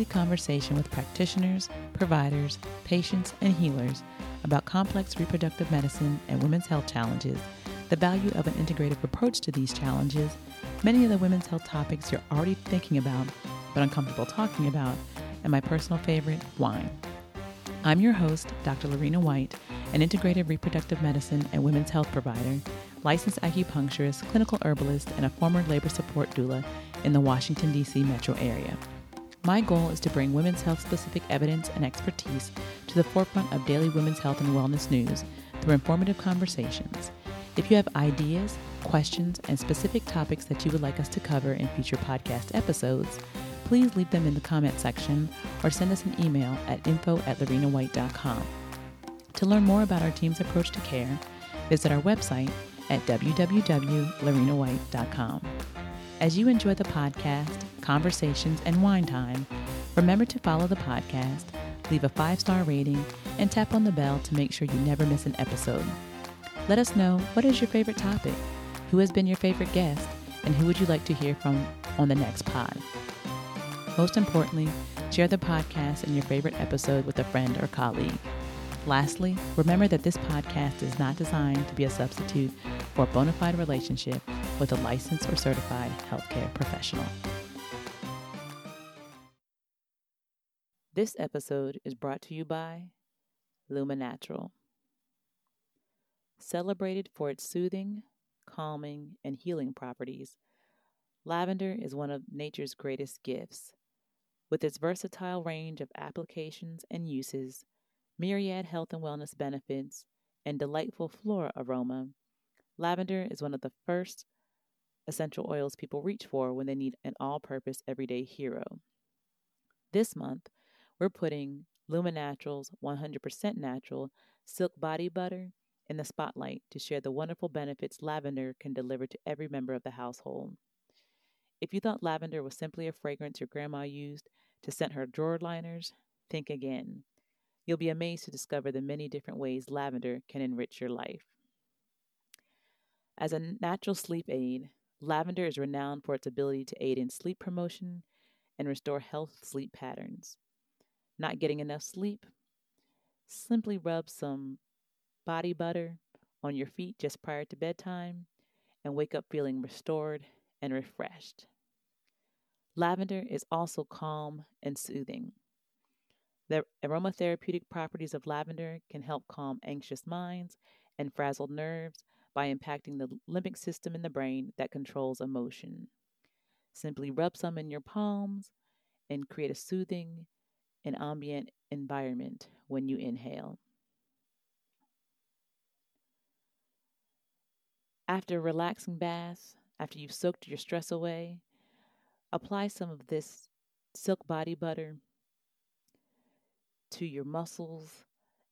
weekly conversation with practitioners, providers, patients, and healers about complex reproductive medicine and women's health challenges, the value of an integrative approach to these challenges, many of the women's health topics you're already thinking about but uncomfortable talking about, and my personal favorite, wine. I'm your host, Dr. Lorena White, an integrative reproductive medicine and women's health provider, licensed acupuncturist, clinical herbalist, and a former labor support doula in the Washington, D.C. metro area. My goal is to bring women's health specific evidence and expertise to the forefront of daily women's health and wellness news through informative conversations. If you have ideas, questions, and specific topics that you would like us to cover in future podcast episodes, please leave them in the comment section or send us an email at info at lorenawhite.com. To learn more about our team's approach to care, visit our website at www.lorenawhite.com. As you enjoy the podcast, conversations, and wine time, remember to follow the podcast, leave a five star rating, and tap on the bell to make sure you never miss an episode. Let us know what is your favorite topic, who has been your favorite guest, and who would you like to hear from on the next pod. Most importantly, share the podcast and your favorite episode with a friend or colleague. Lastly, remember that this podcast is not designed to be a substitute for a bona fide relationship with a licensed or certified healthcare professional. This episode is brought to you by Luma Natural. Celebrated for its soothing, calming, and healing properties, lavender is one of nature's greatest gifts. With its versatile range of applications and uses, myriad health and wellness benefits, and delightful floral aroma, lavender is one of the first essential oils people reach for when they need an all purpose everyday hero. This month, we're putting Luma Natural's 100% natural silk body butter in the spotlight to share the wonderful benefits lavender can deliver to every member of the household. If you thought lavender was simply a fragrance your grandma used to scent her drawer liners, think again. You'll be amazed to discover the many different ways lavender can enrich your life. As a natural sleep aid, lavender is renowned for its ability to aid in sleep promotion and restore health sleep patterns. Not getting enough sleep? Simply rub some body butter on your feet just prior to bedtime and wake up feeling restored and refreshed. Lavender is also calm and soothing. The aromatherapeutic properties of lavender can help calm anxious minds and frazzled nerves by impacting the limbic system in the brain that controls emotion. Simply rub some in your palms and create a soothing and ambient environment when you inhale. After a relaxing bath, after you've soaked your stress away, apply some of this silk body butter to your muscles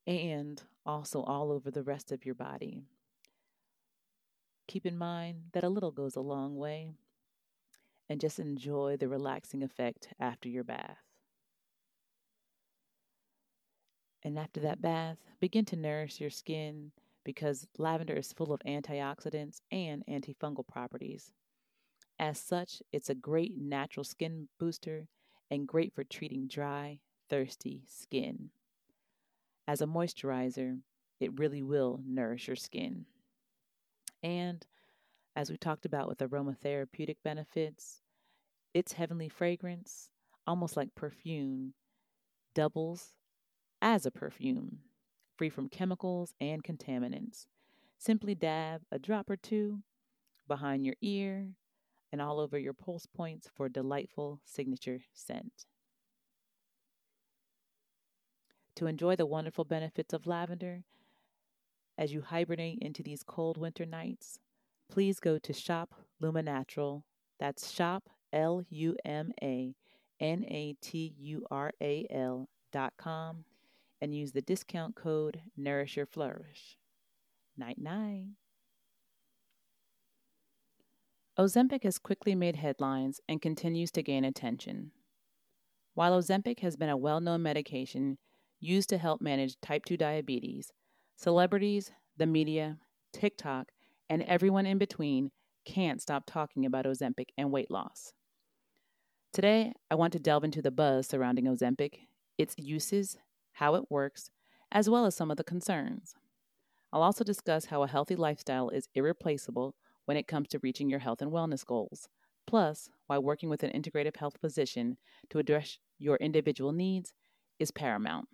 and also all over the rest of your body. Keep in mind that a little goes a long way and just enjoy the relaxing effect after your bath. And after that bath, begin to nourish your skin because lavender is full of antioxidants and antifungal properties. As such, it's a great natural skin booster and great for treating dry, thirsty skin. As a moisturizer, it really will nourish your skin. And as we talked about with aromatherapeutic benefits, its heavenly fragrance, almost like perfume, doubles as a perfume, free from chemicals and contaminants. Simply dab a drop or two behind your ear and all over your pulse points for a delightful signature scent. To enjoy the wonderful benefits of lavender as you hibernate into these cold winter nights, please go to Shop Luma Natural. That's shop L U M A N A T U R A L dot com and use the discount code Nourish Your Flourish. Night night. Ozempic has quickly made headlines and continues to gain attention. While Ozempic has been a well known medication used to help manage type 2 diabetes, celebrities, the media, TikTok, and everyone in between can't stop talking about Ozempic and weight loss. Today, I want to delve into the buzz surrounding Ozempic, its uses, how it works, as well as some of the concerns. I'll also discuss how a healthy lifestyle is irreplaceable when it comes to reaching your health and wellness goals, plus, why working with an integrative health physician to address your individual needs is paramount.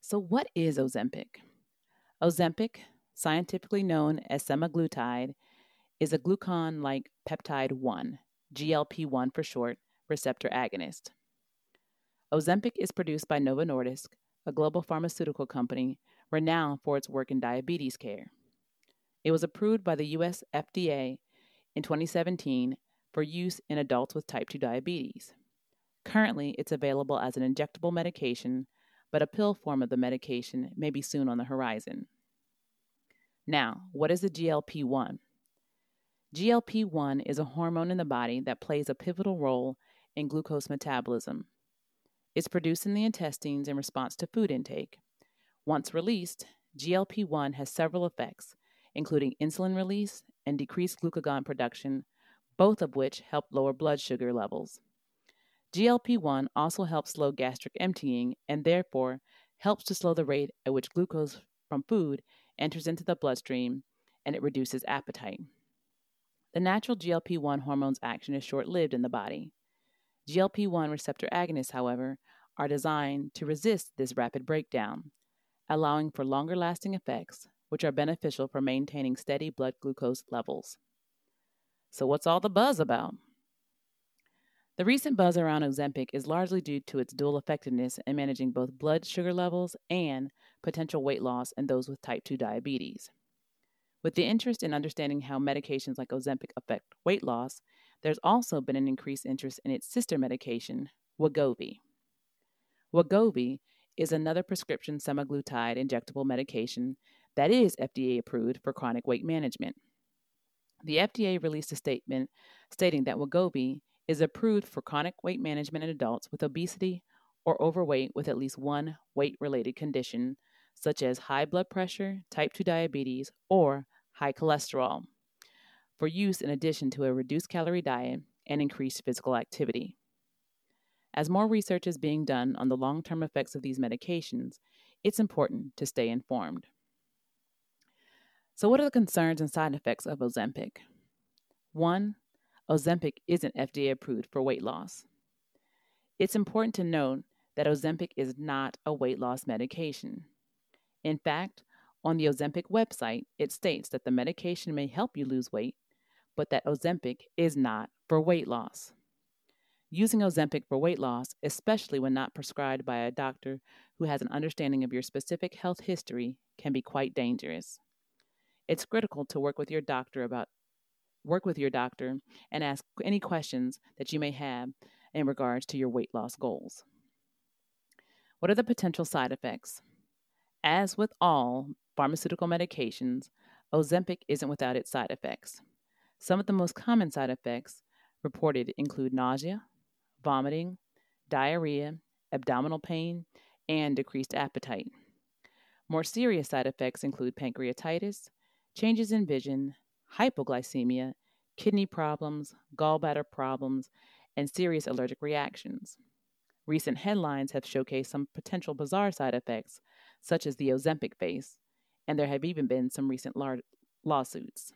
So, what is Ozempic? Ozempic, scientifically known as semaglutide, is a glucagon like peptide 1, GLP 1 for short, receptor agonist. Ozempic is produced by Novo Nordisk, a global pharmaceutical company renowned for its work in diabetes care. It was approved by the US FDA in 2017 for use in adults with type 2 diabetes. Currently, it's available as an injectable medication, but a pill form of the medication may be soon on the horizon. Now, what is a GLP 1? GLP 1 is a hormone in the body that plays a pivotal role in glucose metabolism. It's produced in the intestines in response to food intake. Once released, GLP 1 has several effects, including insulin release and decreased glucagon production, both of which help lower blood sugar levels. GLP 1 also helps slow gastric emptying and therefore helps to slow the rate at which glucose from food enters into the bloodstream and it reduces appetite. The natural GLP 1 hormone's action is short lived in the body. GLP 1 receptor agonists, however, are designed to resist this rapid breakdown, allowing for longer lasting effects, which are beneficial for maintaining steady blood glucose levels. So, what's all the buzz about? The recent buzz around Ozempic is largely due to its dual effectiveness in managing both blood sugar levels and potential weight loss in those with type 2 diabetes. With the interest in understanding how medications like Ozempic affect weight loss, there's also been an increased interest in its sister medication, Wegovy. Wegovy is another prescription semaglutide injectable medication that is FDA approved for chronic weight management. The FDA released a statement stating that Wegovy is approved for chronic weight management in adults with obesity or overweight with at least one weight related condition, such as high blood pressure, type 2 diabetes, or high cholesterol, for use in addition to a reduced calorie diet and increased physical activity. As more research is being done on the long term effects of these medications, it's important to stay informed. So, what are the concerns and side effects of Ozempic? One, Ozempic isn't FDA approved for weight loss. It's important to note that Ozempic is not a weight loss medication. In fact, on the Ozempic website, it states that the medication may help you lose weight, but that Ozempic is not for weight loss. Using Ozempic for weight loss, especially when not prescribed by a doctor who has an understanding of your specific health history, can be quite dangerous. It's critical to work with your doctor about work with your doctor and ask any questions that you may have in regards to your weight loss goals. What are the potential side effects? As with all pharmaceutical medications, Ozempic isn't without its side effects. Some of the most common side effects reported include nausea, vomiting, diarrhea, abdominal pain, and decreased appetite. More serious side effects include pancreatitis, changes in vision, hypoglycemia, kidney problems, gallbladder problems, and serious allergic reactions. Recent headlines have showcased some potential bizarre side effects, such as the Ozempic face, and there have even been some recent lar- lawsuits.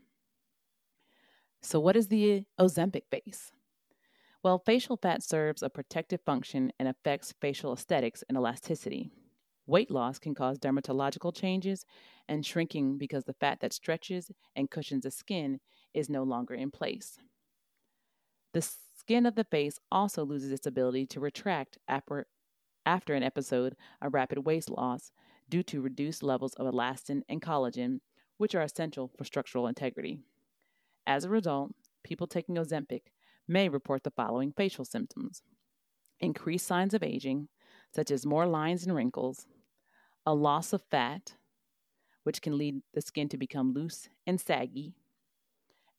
So, what is the Ozempic face? Well, facial fat serves a protective function and affects facial aesthetics and elasticity. Weight loss can cause dermatological changes and shrinking because the fat that stretches and cushions the skin is no longer in place. The skin of the face also loses its ability to retract after, after an episode of rapid weight loss due to reduced levels of elastin and collagen, which are essential for structural integrity. As a result, people taking Ozempic may report the following facial symptoms increased signs of aging, such as more lines and wrinkles, a loss of fat, which can lead the skin to become loose and saggy,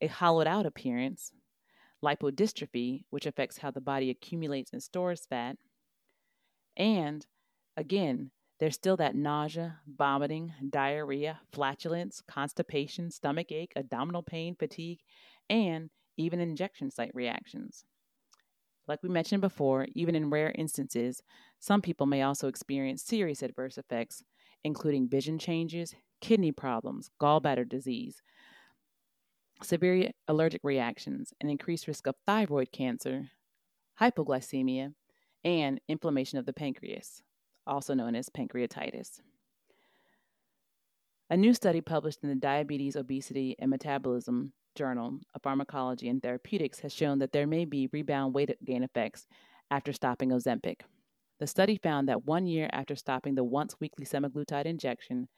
a hollowed out appearance, lipodystrophy, which affects how the body accumulates and stores fat, and again, there's still that nausea, vomiting, diarrhea, flatulence, constipation, stomach ache, abdominal pain, fatigue, and even injection site reactions. Like we mentioned before, even in rare instances, some people may also experience serious adverse effects, including vision changes, kidney problems, gallbladder disease, severe allergic reactions, an increased risk of thyroid cancer, hypoglycemia, and inflammation of the pancreas, also known as pancreatitis. A new study published in the Diabetes, Obesity, and Metabolism Journal of Pharmacology and Therapeutics has shown that there may be rebound weight gain effects after stopping Ozempic. The study found that one year after stopping the once weekly semaglutide injection,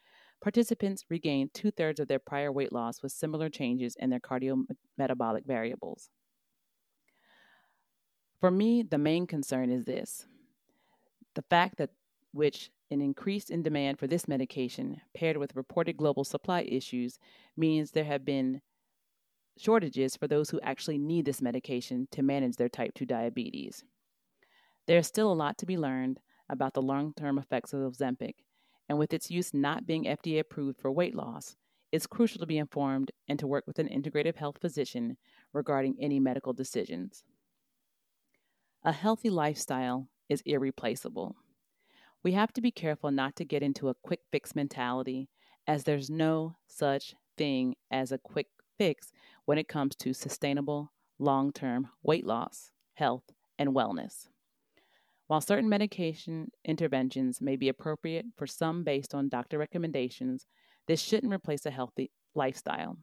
participants regained two thirds of their prior weight loss with similar changes in their cardiometabolic variables. For me, the main concern is this the fact that which an increase in demand for this medication, paired with reported global supply issues, means there have been shortages for those who actually need this medication to manage their type 2 diabetes. There is still a lot to be learned about the long term effects of Ozempic, and with its use not being FDA approved for weight loss, it's crucial to be informed and to work with an integrative health physician regarding any medical decisions. A healthy lifestyle is irreplaceable. We have to be careful not to get into a quick fix mentality, as there's no such thing as a quick fix when it comes to sustainable, long term weight loss, health, and wellness. While certain medication interventions may be appropriate for some based on doctor recommendations, this shouldn't replace a healthy lifestyle.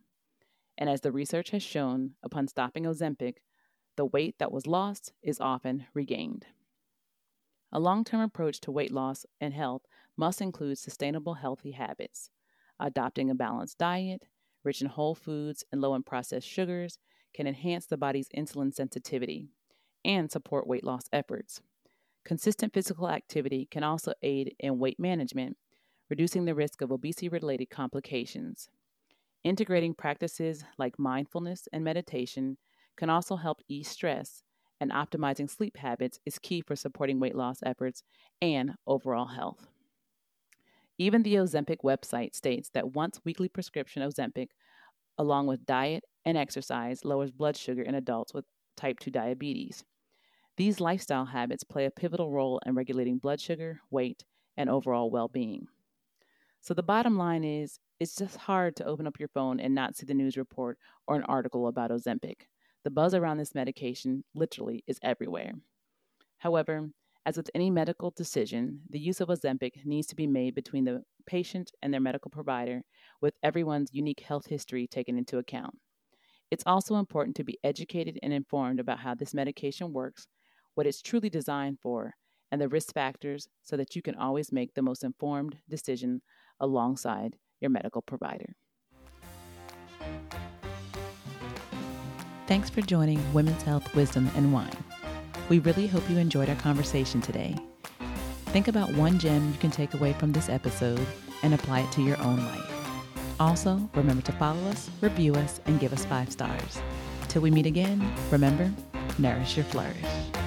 And as the research has shown, upon stopping Ozempic, the weight that was lost is often regained. A long term approach to weight loss and health must include sustainable, healthy habits, adopting a balanced diet, rich in whole foods and low in processed sugars, can enhance the body's insulin sensitivity and support weight loss efforts. Consistent physical activity can also aid in weight management, reducing the risk of obesity related complications. Integrating practices like mindfulness and meditation can also help ease stress, and optimizing sleep habits is key for supporting weight loss efforts and overall health. Even the Ozempic website states that once weekly prescription Ozempic, along with diet and exercise, lowers blood sugar in adults with type 2 diabetes. These lifestyle habits play a pivotal role in regulating blood sugar, weight, and overall well being. So, the bottom line is it's just hard to open up your phone and not see the news report or an article about Ozempic. The buzz around this medication literally is everywhere. However, as with any medical decision, the use of Ozempic needs to be made between the patient and their medical provider, with everyone's unique health history taken into account. It's also important to be educated and informed about how this medication works what it's truly designed for, and the risk factors so that you can always make the most informed decision alongside your medical provider. Thanks for joining Women's Health, Wisdom, and Wine. We really hope you enjoyed our conversation today. Think about one gem you can take away from this episode and apply it to your own life. Also, remember to follow us, review us, and give us five stars. Till we meet again, remember, nourish your flourish.